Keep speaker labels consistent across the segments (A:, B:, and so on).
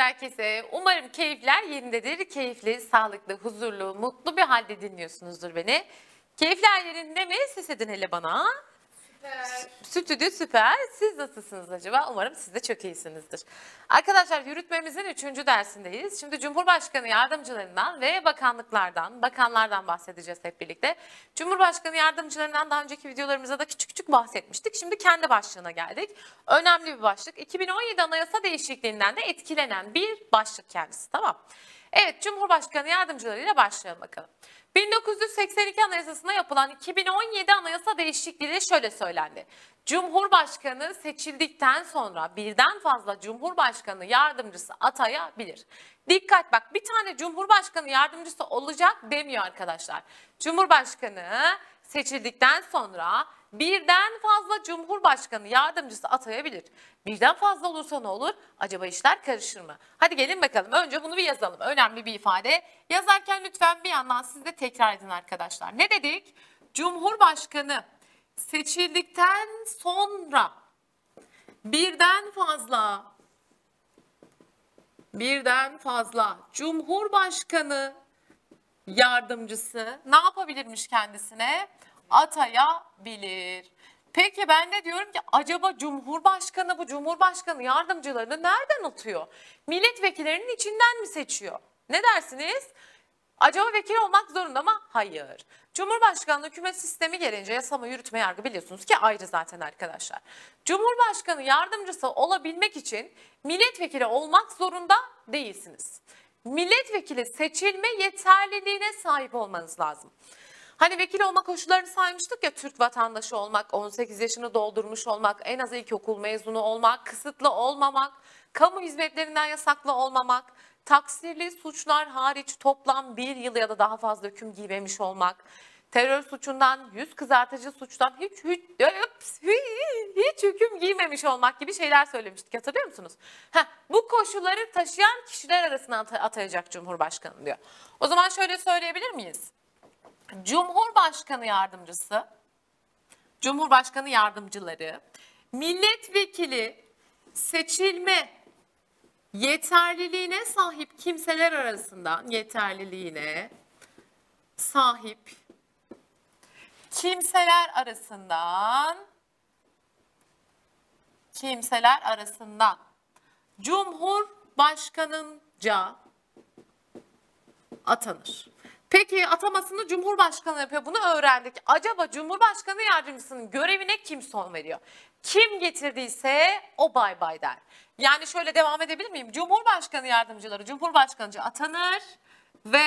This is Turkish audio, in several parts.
A: herkese. Umarım keyifler yerindedir. Keyifli, sağlıklı, huzurlu, mutlu bir halde dinliyorsunuzdur beni. Keyifler yerinde mi? Ses edin hele bana. Stüdyo süper. Siz nasılsınız acaba? Umarım siz de çok iyisinizdir. Arkadaşlar yürütmemizin üçüncü dersindeyiz. Şimdi Cumhurbaşkanı yardımcılarından ve bakanlıklardan, bakanlardan bahsedeceğiz hep birlikte. Cumhurbaşkanı yardımcılarından daha önceki videolarımızda da küçük küçük bahsetmiştik. Şimdi kendi başlığına geldik. Önemli bir başlık. 2017 Anayasa değişikliğinden de etkilenen bir başlık kendisi. Tamam. Evet Cumhurbaşkanı yardımcılarıyla başlayalım bakalım. 1982 Anayasası'na yapılan 2017 Anayasa değişikliği şöyle söylendi. Cumhurbaşkanı seçildikten sonra birden fazla Cumhurbaşkanı yardımcısı atayabilir. Dikkat bak bir tane Cumhurbaşkanı yardımcısı olacak demiyor arkadaşlar. Cumhurbaşkanı seçildikten sonra birden fazla Cumhurbaşkanı yardımcısı atayabilir. Birden fazla olursa ne olur? Acaba işler karışır mı? Hadi gelin bakalım. Önce bunu bir yazalım. Önemli bir ifade. Yazarken lütfen bir yandan siz de tekrar edin arkadaşlar. Ne dedik? Cumhurbaşkanı seçildikten sonra birden fazla birden fazla Cumhurbaşkanı yardımcısı ne yapabilirmiş kendisine? Atayabilir. Peki ben de diyorum ki acaba Cumhurbaşkanı bu Cumhurbaşkanı yardımcılarını nereden atıyor? Milletvekillerinin içinden mi seçiyor? Ne dersiniz? Acaba vekil olmak zorunda mı? Hayır. Cumhurbaşkanlığı hükümet sistemi gelince yasama yürütme yargı biliyorsunuz ki ayrı zaten arkadaşlar. Cumhurbaşkanı yardımcısı olabilmek için milletvekili olmak zorunda değilsiniz. Milletvekili seçilme yeterliliğine sahip olmanız lazım. Hani vekil olma koşullarını saymıştık ya Türk vatandaşı olmak, 18 yaşını doldurmuş olmak, en az ilkokul mezunu olmak, kısıtlı olmamak, kamu hizmetlerinden yasaklı olmamak, taksirli suçlar hariç toplam bir yıl ya da daha fazla hüküm giymemiş olmak, terör suçundan, yüz kızartıcı suçtan hiç, hiç, hiç hüküm giymemiş olmak gibi şeyler söylemiştik hatırlıyor musunuz? Heh, bu koşulları taşıyan kişiler arasına ata- atayacak Cumhurbaşkanı diyor. O zaman şöyle söyleyebilir miyiz? Cumhurbaşkanı yardımcısı, Cumhurbaşkanı yardımcıları, milletvekili seçilme yeterliliğine sahip kimseler arasından yeterliliğine sahip kimseler arasından kimseler arasından Cumhurbaşkanınca atanır. Peki atamasını Cumhurbaşkanı yapıyor. Bunu öğrendik. Acaba Cumhurbaşkanı yardımcısının görevine kim son veriyor? Kim getirdiyse o bay bay der. Yani şöyle devam edebilir miyim? Cumhurbaşkanı yardımcıları Cumhurbaşkanıca atanır ve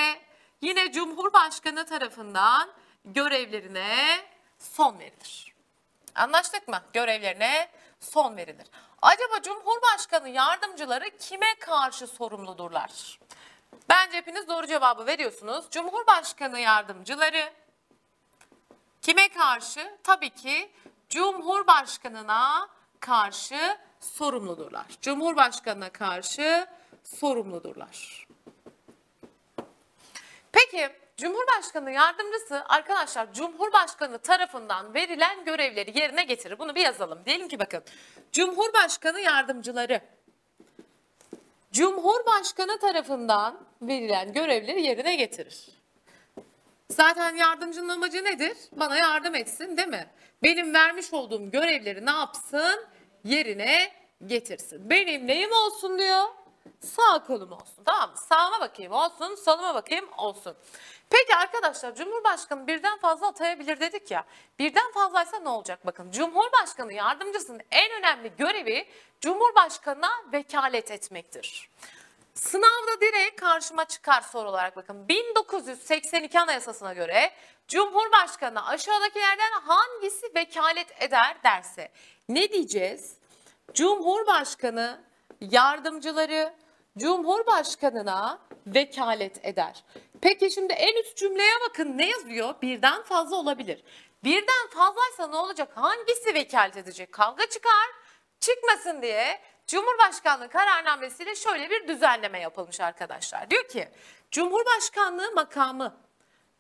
A: yine Cumhurbaşkanı tarafından görevlerine son verilir. Anlaştık mı? Görevlerine son verilir. Acaba Cumhurbaşkanı yardımcıları kime karşı sorumludurlar? Bence hepiniz doğru cevabı veriyorsunuz. Cumhurbaşkanı yardımcıları kime karşı? Tabii ki Cumhurbaşkanına karşı sorumludurlar. Cumhurbaşkanına karşı sorumludurlar. Peki Cumhurbaşkanı yardımcısı arkadaşlar Cumhurbaşkanı tarafından verilen görevleri yerine getirir. Bunu bir yazalım. Diyelim ki bakın Cumhurbaşkanı yardımcıları Cumhurbaşkanı tarafından verilen görevleri yerine getirir. Zaten yardımcının amacı nedir? Bana yardım etsin değil mi? Benim vermiş olduğum görevleri ne yapsın? Yerine getirsin. Benim neyim olsun diyor? Sağ kolum olsun. Tamam mı? Sağıma bakayım olsun, soluma bakayım olsun. Peki arkadaşlar Cumhurbaşkanı birden fazla atayabilir dedik ya. Birden fazlaysa ne olacak? Bakın Cumhurbaşkanı yardımcısının en önemli görevi Cumhurbaşkanına vekalet etmektir. Sınavda direkt karşıma çıkar soru olarak bakın. 1982 Anayasası'na göre Cumhurbaşkanı aşağıdakilerden hangisi vekalet eder derse ne diyeceğiz? Cumhurbaşkanı yardımcıları Cumhurbaşkanına vekalet eder. Peki şimdi en üst cümleye bakın ne yazıyor? Birden fazla olabilir. Birden fazlaysa ne olacak? Hangisi vekalet edecek? Kavga çıkar. Çıkmasın diye Cumhurbaşkanlığı kararnamesiyle şöyle bir düzenleme yapılmış arkadaşlar. Diyor ki Cumhurbaşkanlığı makamı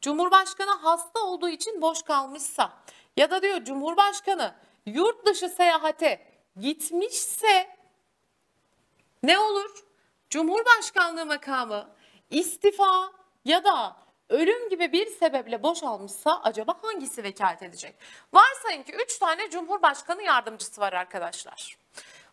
A: Cumhurbaşkanı hasta olduğu için boş kalmışsa ya da diyor Cumhurbaşkanı yurt dışı seyahate gitmişse ne olur? Cumhurbaşkanlığı makamı istifa ya da ölüm gibi bir sebeple boşalmışsa acaba hangisi vekalet edecek? Varsayın ki 3 tane Cumhurbaşkanı yardımcısı var arkadaşlar.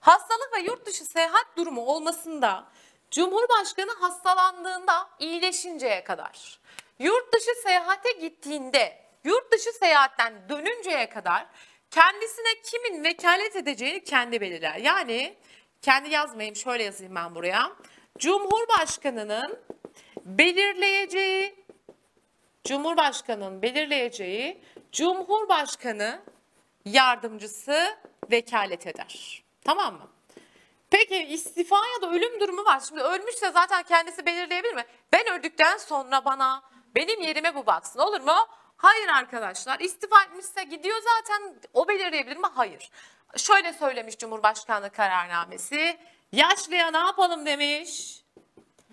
A: Hastalık ve yurt dışı seyahat durumu olmasında Cumhurbaşkanı hastalandığında iyileşinceye kadar, yurt dışı seyahate gittiğinde, yurt dışı seyahatten dönünceye kadar kendisine kimin vekalet edeceğini kendi belirler. Yani kendi yazmayayım şöyle yazayım ben buraya. Cumhurbaşkanının belirleyeceği Cumhurbaşkanının belirleyeceği Cumhurbaşkanı yardımcısı vekalet eder. Tamam mı? Peki istifa ya da ölüm durumu var. Şimdi ölmüşse zaten kendisi belirleyebilir mi? Ben öldükten sonra bana benim yerime bu baksın olur mu? Hayır arkadaşlar. İstifa etmişse gidiyor zaten o belirleyebilir mi? Hayır. Şöyle söylemiş Cumhurbaşkanlığı kararnamesi. Yaşlıya ne yapalım demiş.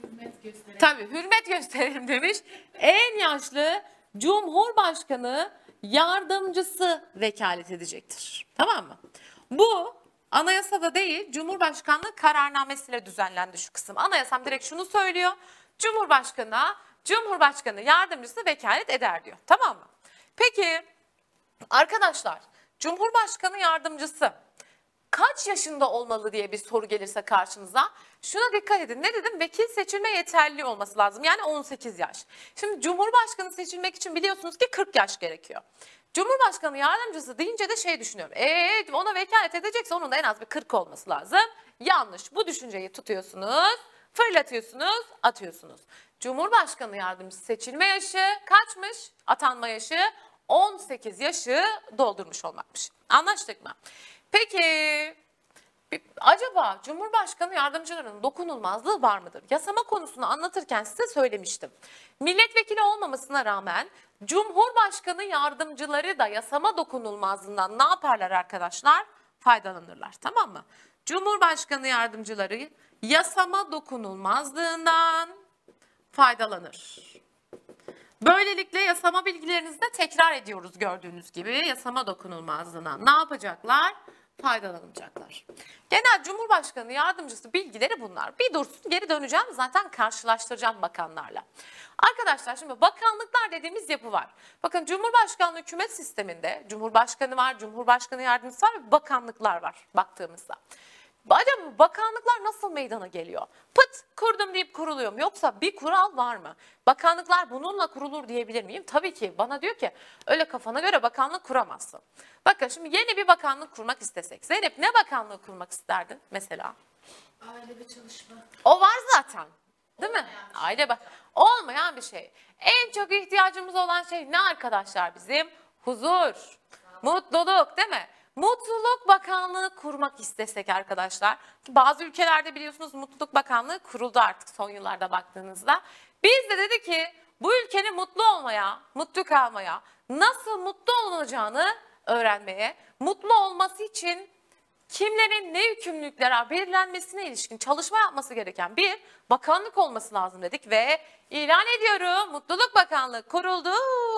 B: Hürmet gösterelim.
A: Tabii hürmet gösterelim demiş. En yaşlı Cumhurbaşkanı yardımcısı vekalet edecektir. Tamam mı? Bu anayasada değil Cumhurbaşkanlığı kararnamesiyle düzenlendi şu kısım. Anayasam direkt şunu söylüyor. Cumhurbaşkanına Cumhurbaşkanı yardımcısı vekalet eder diyor. Tamam mı? Peki arkadaşlar Cumhurbaşkanı yardımcısı kaç yaşında olmalı diye bir soru gelirse karşınıza şuna dikkat edin. Ne dedim? Vekil seçilme yeterli olması lazım. Yani 18 yaş. Şimdi Cumhurbaşkanı seçilmek için biliyorsunuz ki 40 yaş gerekiyor. Cumhurbaşkanı yardımcısı deyince de şey düşünüyorum. Eee ona vekalet edecekse onun da en az bir 40 olması lazım. Yanlış. Bu düşünceyi tutuyorsunuz, fırlatıyorsunuz, atıyorsunuz. Cumhurbaşkanı yardımcısı seçilme yaşı kaçmış? Atanma yaşı 18 yaşı doldurmuş olmakmış. Anlaştık mı? Peki acaba Cumhurbaşkanı yardımcılarının dokunulmazlığı var mıdır? Yasama konusunu anlatırken size söylemiştim. Milletvekili olmamasına rağmen Cumhurbaşkanı yardımcıları da yasama dokunulmazlığından ne yaparlar arkadaşlar? Faydalanırlar tamam mı? Cumhurbaşkanı yardımcıları yasama dokunulmazlığından faydalanır. Böylelikle yasama bilgilerinizi de tekrar ediyoruz gördüğünüz gibi. Yasama dokunulmazlığına ne yapacaklar? Faydalanacaklar. Genel Cumhurbaşkanı yardımcısı bilgileri bunlar. Bir dursun geri döneceğim zaten karşılaştıracağım bakanlarla. Arkadaşlar şimdi bakanlıklar dediğimiz yapı var. Bakın Cumhurbaşkanlığı hükümet sisteminde Cumhurbaşkanı var, Cumhurbaşkanı yardımcısı var ve bakanlıklar var baktığımızda. Acaba bakanlıklar nasıl meydana geliyor? Pıt kurdum deyip kuruluyor mu? Yoksa bir kural var mı? Bakanlıklar bununla kurulur diyebilir miyim? Tabii ki. Bana diyor ki öyle kafana göre bakanlık kuramazsın. Bakın şimdi yeni bir bakanlık kurmak istesek. Zeynep ne bakanlığı kurmak isterdin mesela?
B: Aile ve çalışma.
A: O var zaten. Değil mi?
B: Olmayan şey.
A: Aile bak. Olmayan bir şey. En çok ihtiyacımız olan şey ne arkadaşlar bizim? Huzur, mutluluk değil mi? Mutluluk Bakanlığı kurmak istesek arkadaşlar. Bazı ülkelerde biliyorsunuz Mutluluk Bakanlığı kuruldu artık son yıllarda baktığınızda. Biz de dedi ki bu ülkenin mutlu olmaya, mutlu kalmaya, nasıl mutlu olunacağını öğrenmeye, mutlu olması için kimlerin ne yükümlülükler belirlenmesine ilişkin çalışma yapması gereken bir bakanlık olması lazım dedik ve ilan ediyorum Mutluluk Bakanlığı kuruldu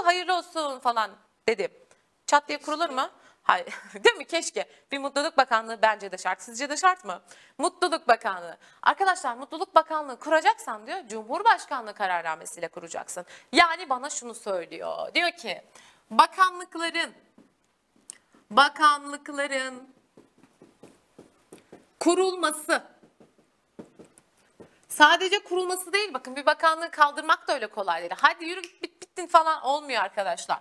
A: hayırlı olsun falan dedim. Çat diye kurulur mu? Hayır. Değil mi? Keşke. Bir Mutluluk Bakanlığı bence de şart. Sizce de şart mı? Mutluluk Bakanlığı. Arkadaşlar Mutluluk Bakanlığı kuracaksan diyor Cumhurbaşkanlığı kararnamesiyle kuracaksın. Yani bana şunu söylüyor. Diyor ki bakanlıkların bakanlıkların kurulması sadece kurulması değil bakın bir bakanlığı kaldırmak da öyle kolay değil. Hadi yürü git bit bittin falan olmuyor arkadaşlar.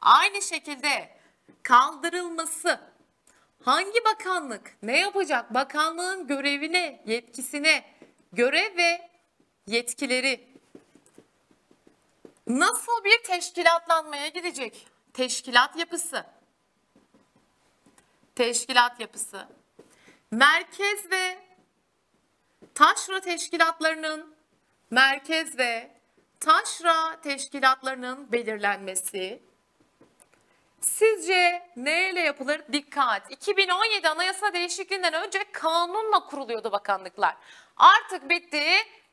A: Aynı şekilde kaldırılması. Hangi bakanlık ne yapacak? Bakanlığın görevine yetkisine görev ve yetkileri. Nasıl bir teşkilatlanmaya gidecek? Teşkilat yapısı. Teşkilat yapısı. Merkez ve taşra teşkilatlarının merkez ve taşra teşkilatlarının belirlenmesi sizce neyle yapılır? Dikkat. 2017 anayasa değişikliğinden önce kanunla kuruluyordu bakanlıklar. Artık bitti.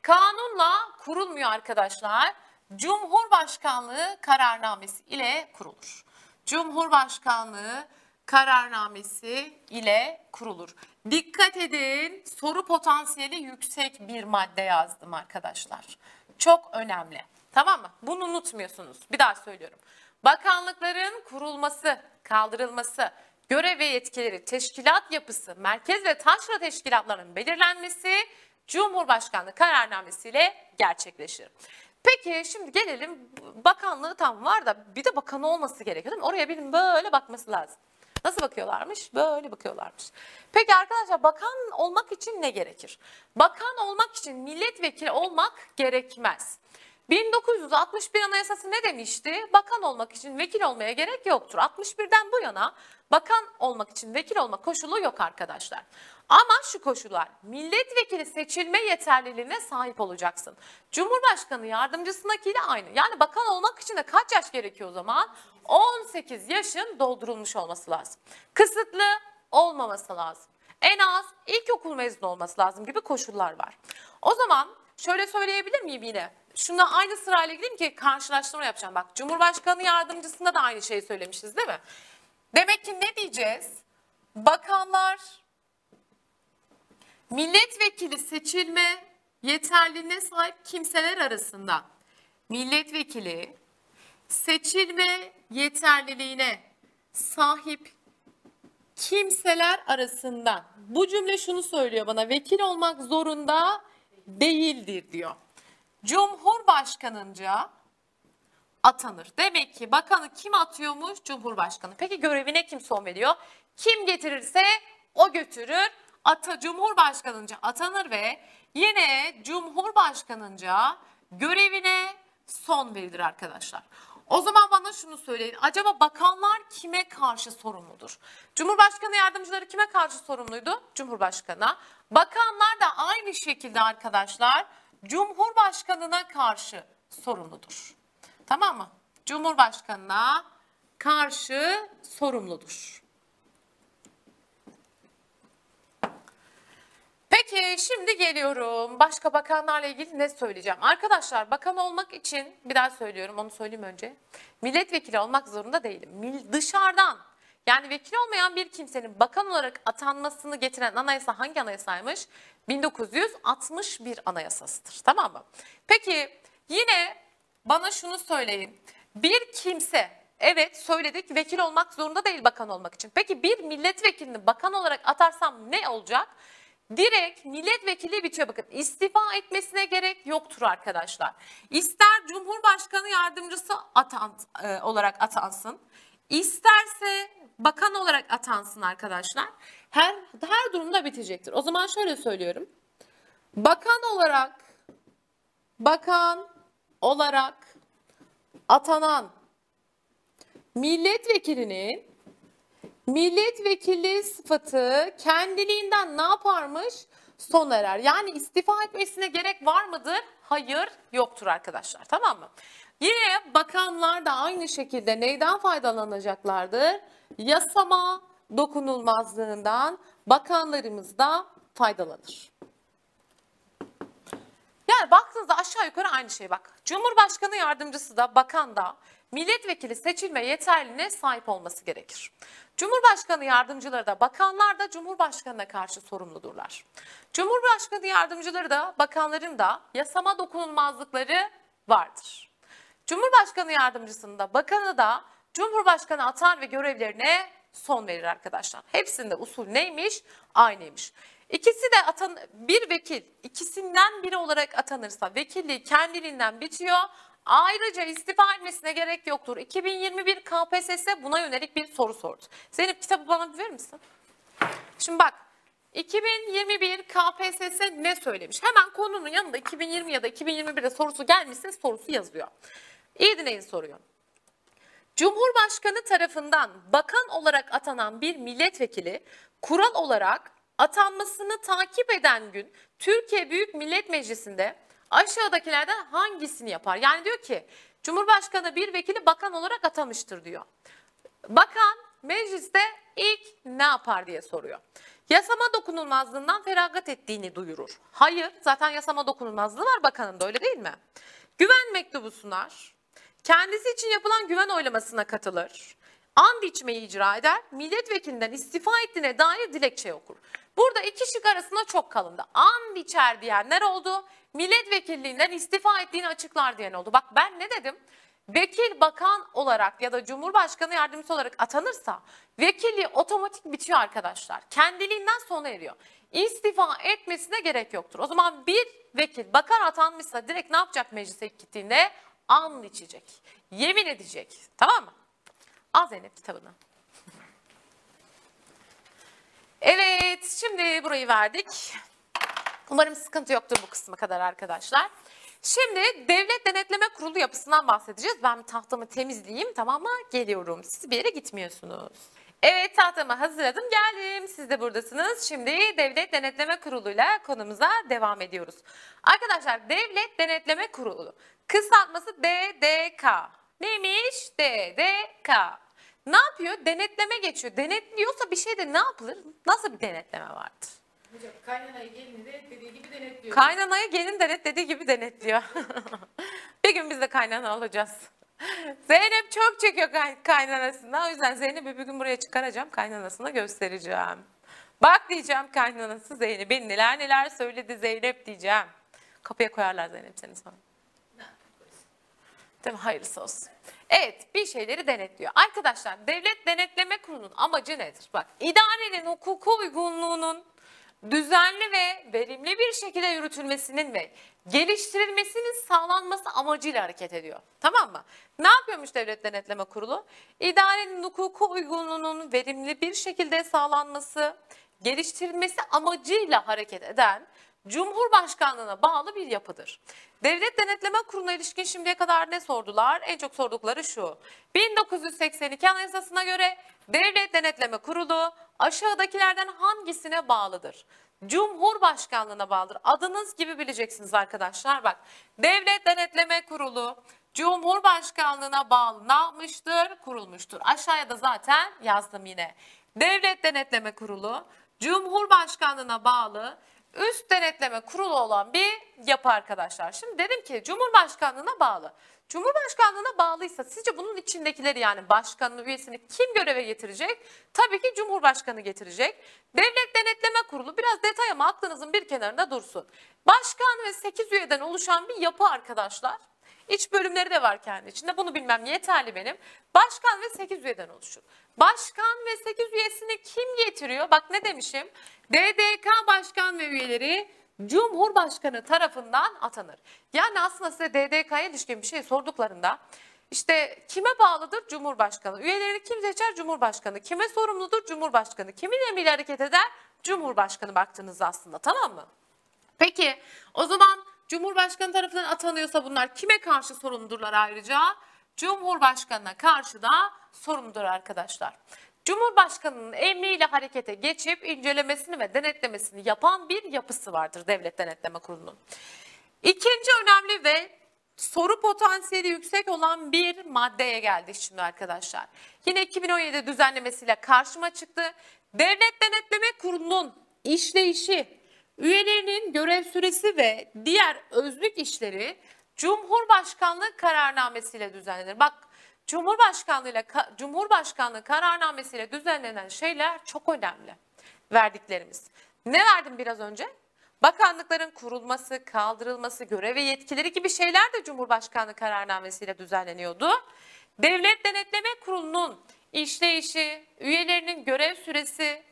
A: Kanunla kurulmuyor arkadaşlar. Cumhurbaşkanlığı kararnamesi ile kurulur. Cumhurbaşkanlığı kararnamesi ile kurulur. Dikkat edin soru potansiyeli yüksek bir madde yazdım arkadaşlar. Çok önemli. Tamam mı? Bunu unutmuyorsunuz. Bir daha söylüyorum. Bakanlıkların kurulması, kaldırılması, görev ve yetkileri, teşkilat yapısı, merkez ve taşra teşkilatlarının belirlenmesi Cumhurbaşkanlığı kararnamesiyle gerçekleşir. Peki şimdi gelelim bakanlığı tam var da bir de bakanı olması gerekiyor değil mi? Oraya birinin böyle bakması lazım. Nasıl bakıyorlarmış? Böyle bakıyorlarmış. Peki arkadaşlar bakan olmak için ne gerekir? Bakan olmak için milletvekili olmak gerekmez. 1961 Anayasası ne demişti? Bakan olmak için vekil olmaya gerek yoktur. 61'den bu yana bakan olmak için vekil olma koşulu yok arkadaşlar. Ama şu koşullar milletvekili seçilme yeterliliğine sahip olacaksın. Cumhurbaşkanı yardımcısındakiyle aynı. Yani bakan olmak için de kaç yaş gerekiyor o zaman? 18 yaşın doldurulmuş olması lazım. Kısıtlı olmaması lazım. En az ilkokul mezunu olması lazım gibi koşullar var. O zaman şöyle söyleyebilir miyim yine? Şuna aynı sırayla gideyim ki karşılaştırma yapacağım. Bak Cumhurbaşkanı yardımcısında da aynı şeyi söylemişiz değil mi? Demek ki ne diyeceğiz? Bakanlar milletvekili seçilme yeterliliğine sahip kimseler arasında milletvekili seçilme yeterliliğine sahip kimseler arasında bu cümle şunu söylüyor bana vekil olmak zorunda değildir diyor. Cumhurbaşkanınca atanır. Demek ki bakanı kim atıyormuş? Cumhurbaşkanı. Peki görevine kim son veriyor? Kim getirirse o götürür. Ata Cumhurbaşkanınca atanır ve yine Cumhurbaşkanınca görevine son verilir arkadaşlar. O zaman bana şunu söyleyin. Acaba bakanlar kime karşı sorumludur? Cumhurbaşkanı yardımcıları kime karşı sorumluydu? Cumhurbaşkanına. Bakanlar da aynı şekilde arkadaşlar Cumhurbaşkanına karşı sorumludur. Tamam mı? Cumhurbaşkanına karşı sorumludur. Peki şimdi geliyorum. Başka bakanlarla ilgili ne söyleyeceğim? Arkadaşlar bakan olmak için bir daha söylüyorum onu söyleyeyim önce. Milletvekili olmak zorunda değilim. Dışarıdan yani vekil olmayan bir kimsenin bakan olarak atanmasını getiren anayasa hangi anayasaymış? 1961 anayasasıdır. Tamam mı? Peki yine bana şunu söyleyin. Bir kimse evet söyledik vekil olmak zorunda değil bakan olmak için. Peki bir milletvekilini bakan olarak atarsam ne olacak? Direkt milletvekili bitiyor bakın. İstifa etmesine gerek yoktur arkadaşlar. İster Cumhurbaşkanı yardımcısı atan, e, olarak atansın. İsterse bakan olarak atansın arkadaşlar. Her her durumda bitecektir. O zaman şöyle söylüyorum. Bakan olarak bakan olarak atanan milletvekilinin milletvekili sıfatı kendiliğinden ne yaparmış? Son erer. Yani istifa etmesine gerek var mıdır? Hayır, yoktur arkadaşlar. Tamam mı? Yine bakanlar da aynı şekilde neyden faydalanacaklardır? Yasama dokunulmazlığından bakanlarımız da faydalanır. Yani baktığınızda aşağı yukarı aynı şey bak. Cumhurbaşkanı yardımcısı da bakan da milletvekili seçilme yeterliliğine sahip olması gerekir. Cumhurbaşkanı yardımcıları da bakanlar da Cumhurbaşkanına karşı sorumludurlar. Cumhurbaşkanı yardımcıları da bakanların da yasama dokunulmazlıkları vardır. Cumhurbaşkanı yardımcısında bakanı da Cumhurbaşkanı atar ve görevlerine son verir arkadaşlar. Hepsinde usul neymiş? Aynıymış. İkisi de atan bir vekil ikisinden biri olarak atanırsa vekilliği kendiliğinden bitiyor. Ayrıca istifa etmesine gerek yoktur. 2021 KPSS buna yönelik bir soru sordu. Zeynep kitabı bana verir misin? Şimdi bak 2021 KPSS ne söylemiş? Hemen konunun yanında 2020 ya da 2021'de sorusu gelmişse sorusu yazıyor. İyi dinleyin soruyu. Cumhurbaşkanı tarafından bakan olarak atanan bir milletvekili kural olarak atanmasını takip eden gün Türkiye Büyük Millet Meclisi'nde aşağıdakilerden hangisini yapar? Yani diyor ki Cumhurbaşkanı bir vekili bakan olarak atamıştır diyor. Bakan mecliste ilk ne yapar diye soruyor. Yasama dokunulmazlığından feragat ettiğini duyurur. Hayır, zaten yasama dokunulmazlığı var bakanın da öyle değil mi? Güven mektubu sunar. Kendisi için yapılan güven oylamasına katılır. and içmeyi icra eder, milletvekilinden istifa ettiğine dair dilekçe okur. Burada iki şık arasında çok kalındı. And içer diyenler oldu, milletvekilliğinden istifa ettiğini açıklar diyen oldu. Bak ben ne dedim? Vekil bakan olarak ya da Cumhurbaşkanı yardımcısı olarak atanırsa vekilliği otomatik bitiyor arkadaşlar. Kendiliğinden sona eriyor. İstifa etmesine gerek yoktur. O zaman bir vekil bakan atanmışsa direkt ne yapacak meclise gittiğinde? And içecek. Yemin edecek. Tamam mı? Al Zeynep kitabını. Evet şimdi burayı verdik. Umarım sıkıntı yoktur bu kısma kadar arkadaşlar. Şimdi devlet denetleme kurulu yapısından bahsedeceğiz. Ben bir tahtamı temizleyeyim tamam mı? Geliyorum. Siz bir yere gitmiyorsunuz. Evet tahtamı hazırladım geldim. Siz de buradasınız. Şimdi devlet denetleme kuruluyla konumuza devam ediyoruz. Arkadaşlar devlet denetleme kurulu kısaltması DDK. Neymiş? DDK. Ne yapıyor? Denetleme geçiyor. Denetliyorsa bir şeyde ne yapılır? Nasıl bir denetleme vardır?
B: Hocam kaynanayı gelini de dediği gibi denetliyor.
A: Kaynanayı gelin denetlediği gibi denetliyor. bir gün biz de kaynana olacağız. Zeynep çok çekiyor kay- kaynanasından. O yüzden Zeynep'i bir gün buraya çıkaracağım. Kaynanasına göstereceğim. Bak diyeceğim kaynanası Zeynep. Ben neler neler söyledi Zeynep diyeceğim. Kapıya koyarlar Zeynep seni sonra. Değil mi? Hayırlısı olsun. Evet bir şeyleri denetliyor. Arkadaşlar devlet denetleme kurulunun amacı nedir? Bak idarenin hukuku uygunluğunun düzenli ve verimli bir şekilde yürütülmesinin ve geliştirilmesinin sağlanması amacıyla hareket ediyor. Tamam mı? Ne yapıyormuş devlet denetleme kurulu? İdarenin hukuku uygunluğunun verimli bir şekilde sağlanması, geliştirilmesi amacıyla hareket eden Cumhurbaşkanlığına bağlı bir yapıdır. Devlet Denetleme Kurulu'na ilişkin şimdiye kadar ne sordular? En çok sordukları şu. 1982 Anayasası'na göre Devlet Denetleme Kurulu aşağıdakilerden hangisine bağlıdır? Cumhurbaşkanlığına bağlıdır. Adınız gibi bileceksiniz arkadaşlar. Bak Devlet Denetleme Kurulu Cumhurbaşkanlığına bağlı ne yapmıştır? Kurulmuştur. Aşağıya da zaten yazdım yine. Devlet Denetleme Kurulu Cumhurbaşkanlığına bağlı üst denetleme kurulu olan bir yapı arkadaşlar. Şimdi dedim ki Cumhurbaşkanlığına bağlı. Cumhurbaşkanlığına bağlıysa sizce bunun içindekileri yani başkanın üyesini kim göreve getirecek? Tabii ki Cumhurbaşkanı getirecek. Devlet Denetleme Kurulu biraz detay ama aklınızın bir kenarında dursun. Başkan ve 8 üyeden oluşan bir yapı arkadaşlar. İç bölümleri de var kendi içinde. Bunu bilmem yeterli benim. Başkan ve 8 üyeden oluşur. Başkan ve 8 üyesini kim getiriyor? Bak ne demişim? DDK başkan ve üyeleri Cumhurbaşkanı tarafından atanır. Yani aslında size DDK'ya ilişkin bir şey sorduklarında işte kime bağlıdır? Cumhurbaşkanı. Üyeleri kim seçer? Cumhurbaşkanı. Kime sorumludur? Cumhurbaşkanı. Kimin emriyle hareket eder? Cumhurbaşkanı baktığınızda aslında tamam mı? Peki o zaman Cumhurbaşkanı tarafından atanıyorsa bunlar kime karşı sorumludurlar ayrıca? Cumhurbaşkanına karşı da sorumludur arkadaşlar. Cumhurbaşkanının emriyle harekete geçip incelemesini ve denetlemesini yapan bir yapısı vardır Devlet Denetleme Kurulu'nun. İkinci önemli ve soru potansiyeli yüksek olan bir maddeye geldik şimdi arkadaşlar. Yine 2017 düzenlemesiyle karşıma çıktı. Devlet Denetleme Kurulu'nun işleyişi, üyelerinin görev süresi ve diğer özlük işleri Cumhurbaşkanlığı kararnamesiyle düzenlenir. Bak Cumhurbaşkanlığıyla Cumhurbaşkanlığı kararnamesiyle düzenlenen şeyler çok önemli. Verdiklerimiz. Ne verdim biraz önce? Bakanlıkların kurulması, kaldırılması, görev ve yetkileri gibi şeyler de Cumhurbaşkanlığı kararnamesiyle düzenleniyordu. Devlet Denetleme Kurulu'nun işleyişi, üyelerinin görev süresi,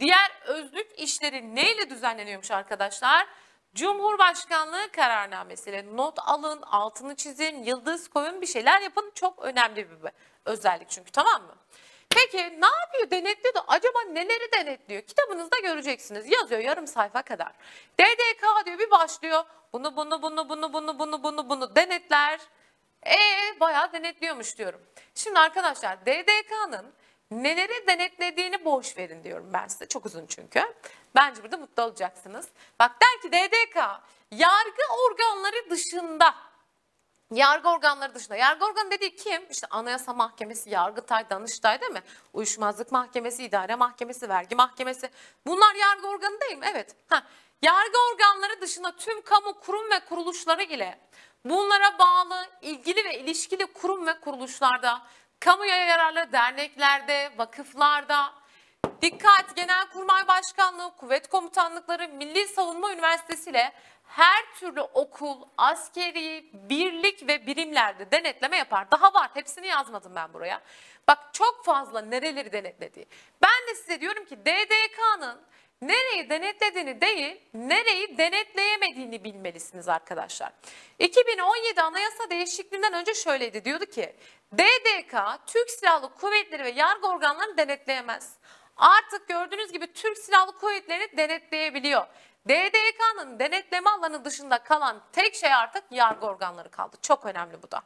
A: diğer özlük işleri neyle düzenleniyormuş arkadaşlar? Cumhurbaşkanlığı kararnamesiyle not alın, altını çizin, yıldız koyun bir şeyler yapın. Çok önemli bir özellik çünkü tamam mı? Peki ne yapıyor denetliyor da acaba neleri denetliyor? Kitabınızda göreceksiniz. Yazıyor yarım sayfa kadar. DDK diyor bir başlıyor. Bunu bunu bunu bunu bunu bunu bunu bunu denetler. E bayağı denetliyormuş diyorum. Şimdi arkadaşlar DDK'nın neleri denetlediğini boş verin diyorum ben size. Çok uzun çünkü. Bence burada mutlu olacaksınız. Bak der ki DDK yargı organları dışında Yargı organları dışında. Yargı organı dediği kim? İşte Anayasa Mahkemesi, Yargıtay, Danıştay değil mi? Uyuşmazlık Mahkemesi, İdare Mahkemesi, Vergi Mahkemesi. Bunlar yargı organı değil mi? Evet. Ha. Yargı organları dışında tüm kamu kurum ve kuruluşları ile bunlara bağlı ilgili ve ilişkili kurum ve kuruluşlarda kamuya yararlı derneklerde, vakıflarda, Dikkat Genelkurmay Başkanlığı, Kuvvet Komutanlıkları, Milli Savunma Üniversitesi ile her türlü okul, askeri, birlik ve birimlerde denetleme yapar. Daha var. Hepsini yazmadım ben buraya. Bak çok fazla nereleri denetledi. Ben de size diyorum ki DDK'nın nereyi denetlediğini değil, nereyi denetleyemediğini bilmelisiniz arkadaşlar. 2017 anayasa değişikliğinden önce şöyleydi. Diyordu ki DDK Türk Silahlı Kuvvetleri ve yargı organlarını denetleyemez. Artık gördüğünüz gibi Türk Silahlı Kuvvetleri'ni denetleyebiliyor. DDK'nın denetleme alanı dışında kalan tek şey artık yargı organları kaldı. Çok önemli bu da.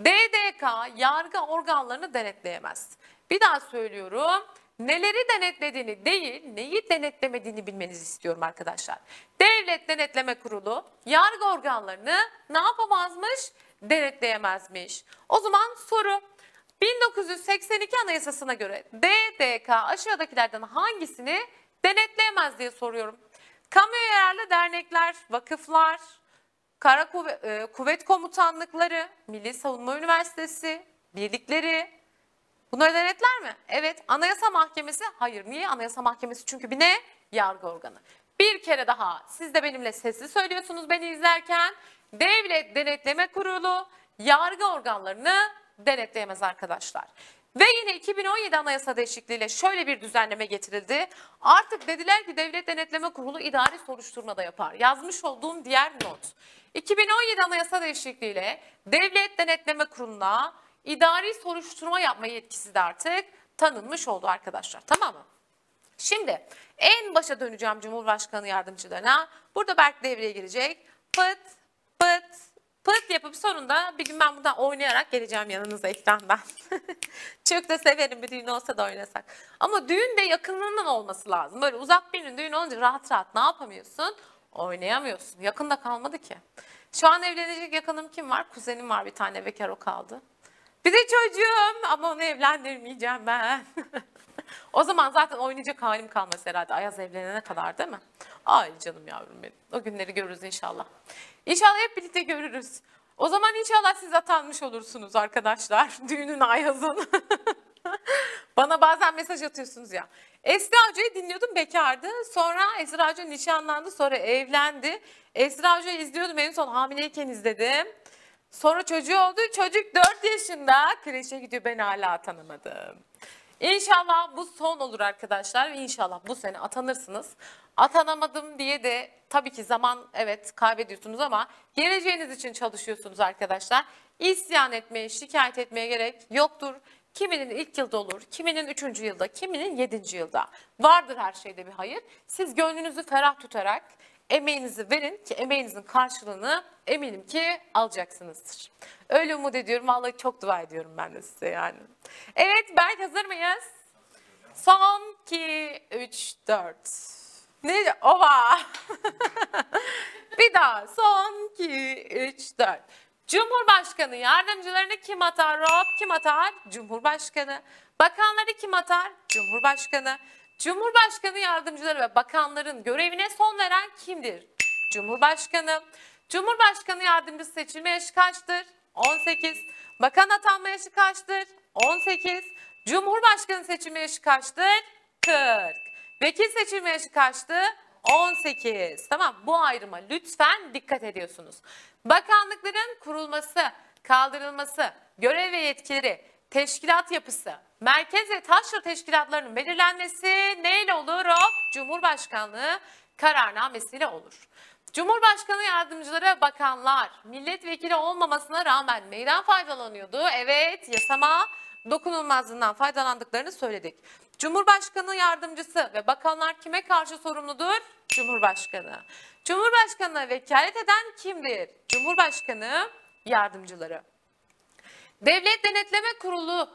A: DDK yargı organlarını denetleyemez. Bir daha söylüyorum. Neleri denetlediğini değil, neyi denetlemediğini bilmenizi istiyorum arkadaşlar. Devlet Denetleme Kurulu yargı organlarını ne yapamazmış? Denetleyemezmiş. O zaman soru 1982 Anayasası'na göre DDK aşağıdakilerden hangisini denetleyemez diye soruyorum. Kamuya yararlı dernekler, vakıflar, Kara e, Kuvvet Komutanlıkları, Milli Savunma Üniversitesi, birlikleri bunları denetler mi? Evet. Anayasa Mahkemesi hayır. Niye? Anayasa Mahkemesi çünkü bir ne? Yargı organı. Bir kere daha siz de benimle sesli söylüyorsunuz beni izlerken. Devlet Denetleme Kurulu yargı organlarını denetleyemez arkadaşlar. Ve yine 2017 anayasa değişikliğiyle şöyle bir düzenleme getirildi. Artık dediler ki Devlet Denetleme Kurulu idari soruşturma da yapar. Yazmış olduğum diğer not. 2017 anayasa değişikliğiyle Devlet Denetleme Kurulu'na idari soruşturma yapma yetkisi de artık tanınmış oldu arkadaşlar. Tamam mı? Şimdi en başa döneceğim Cumhurbaşkanı yardımcılarına. Burada Berk devreye girecek. Pıt pıt pıt yapıp sonunda bir gün ben buradan oynayarak geleceğim yanınıza ekrandan. Çok da severim bir düğün olsa da oynasak. Ama düğün de yakınından olması lazım. Böyle uzak birinin düğün olunca rahat rahat ne yapamıyorsun? Oynayamıyorsun. Yakında kalmadı ki. Şu an evlenecek yakınım kim var? Kuzenim var bir tane bekar o kaldı. Bir de çocuğum ama onu evlendirmeyeceğim ben. o zaman zaten oynayacak halim kalmaz herhalde Ayaz evlenene kadar değil mi? Ay canım yavrum benim. O günleri görürüz inşallah. İnşallah hep birlikte görürüz. O zaman inşallah siz atanmış olursunuz arkadaşlar. Düğünün Ayaz'ın. Bana bazen mesaj atıyorsunuz ya. Esra Hoca'yı dinliyordum bekardı. Sonra Esra Hoca nişanlandı. Sonra evlendi. Esra Hoca'yı izliyordum. En son hamileyken izledim. Sonra çocuğu oldu. Çocuk 4 yaşında. Kreşe gidiyor. Ben hala tanımadım. İnşallah bu son olur arkadaşlar ve inşallah bu sene atanırsınız. Atanamadım diye de tabii ki zaman evet kaybediyorsunuz ama geleceğiniz için çalışıyorsunuz arkadaşlar. İsyan etmeye, şikayet etmeye gerek yoktur. Kiminin ilk yılda olur, kiminin üçüncü yılda, kiminin yedinci yılda. Vardır her şeyde bir hayır. Siz gönlünüzü ferah tutarak emeğinizi verin ki emeğinizin karşılığını eminim ki alacaksınızdır. Öyle umut ediyorum. Vallahi çok dua ediyorum ben de size yani. Evet Berk hazır mıyız? Son 2, 3, 4. Ne? Ova. bir daha. Son 2, 3, 4. Cumhurbaşkanı yardımcılarını kim atar? Rob kim atar? Cumhurbaşkanı. Bakanları kim atar? Cumhurbaşkanı. Cumhurbaşkanı yardımcıları ve bakanların görevine son veren kimdir? Cumhurbaşkanı. Cumhurbaşkanı yardımcısı seçilme yaşı kaçtır? 18. Bakan atanma yaşı kaçtır? 18. Cumhurbaşkanı seçilme yaşı kaçtır? 40. Vekil seçilme yaşı kaçtı? 18. Tamam bu ayrıma lütfen dikkat ediyorsunuz. Bakanlıkların kurulması, kaldırılması, görev ve yetkileri, teşkilat yapısı, merkez ve taşra teşkilatlarının belirlenmesi neyle olur? Hop, Cumhurbaşkanlığı kararnamesiyle olur. Cumhurbaşkanı yardımcıları, bakanlar, milletvekili olmamasına rağmen neyden faydalanıyordu? Evet, yasama dokunulmazlığından faydalandıklarını söyledik. Cumhurbaşkanı yardımcısı ve bakanlar kime karşı sorumludur? Cumhurbaşkanı. Cumhurbaşkanına vekalet eden kimdir? Cumhurbaşkanı yardımcıları. Devlet Denetleme Kurulu,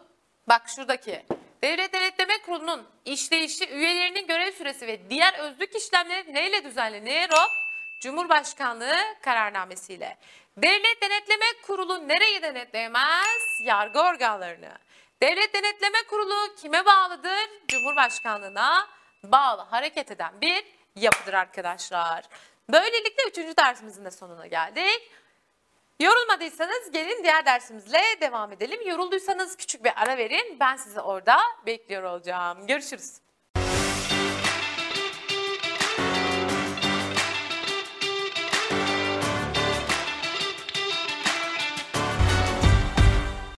A: bak şuradaki. Devlet Denetleme Kurulu'nun işleyişi, üyelerinin görev süresi ve diğer özlük işlemleri neyle düzenlenir? Hop, Cumhurbaşkanlığı kararnamesiyle. Devlet Denetleme Kurulu nereyi denetleyemez? Yargı organlarını. Devlet Denetleme Kurulu kime bağlıdır? Cumhurbaşkanlığına bağlı hareket eden bir yapıdır arkadaşlar. Böylelikle üçüncü dersimizin de sonuna geldik. Yorulmadıysanız gelin diğer dersimizle devam edelim. Yorulduysanız küçük bir ara verin. Ben sizi orada bekliyor olacağım. Görüşürüz.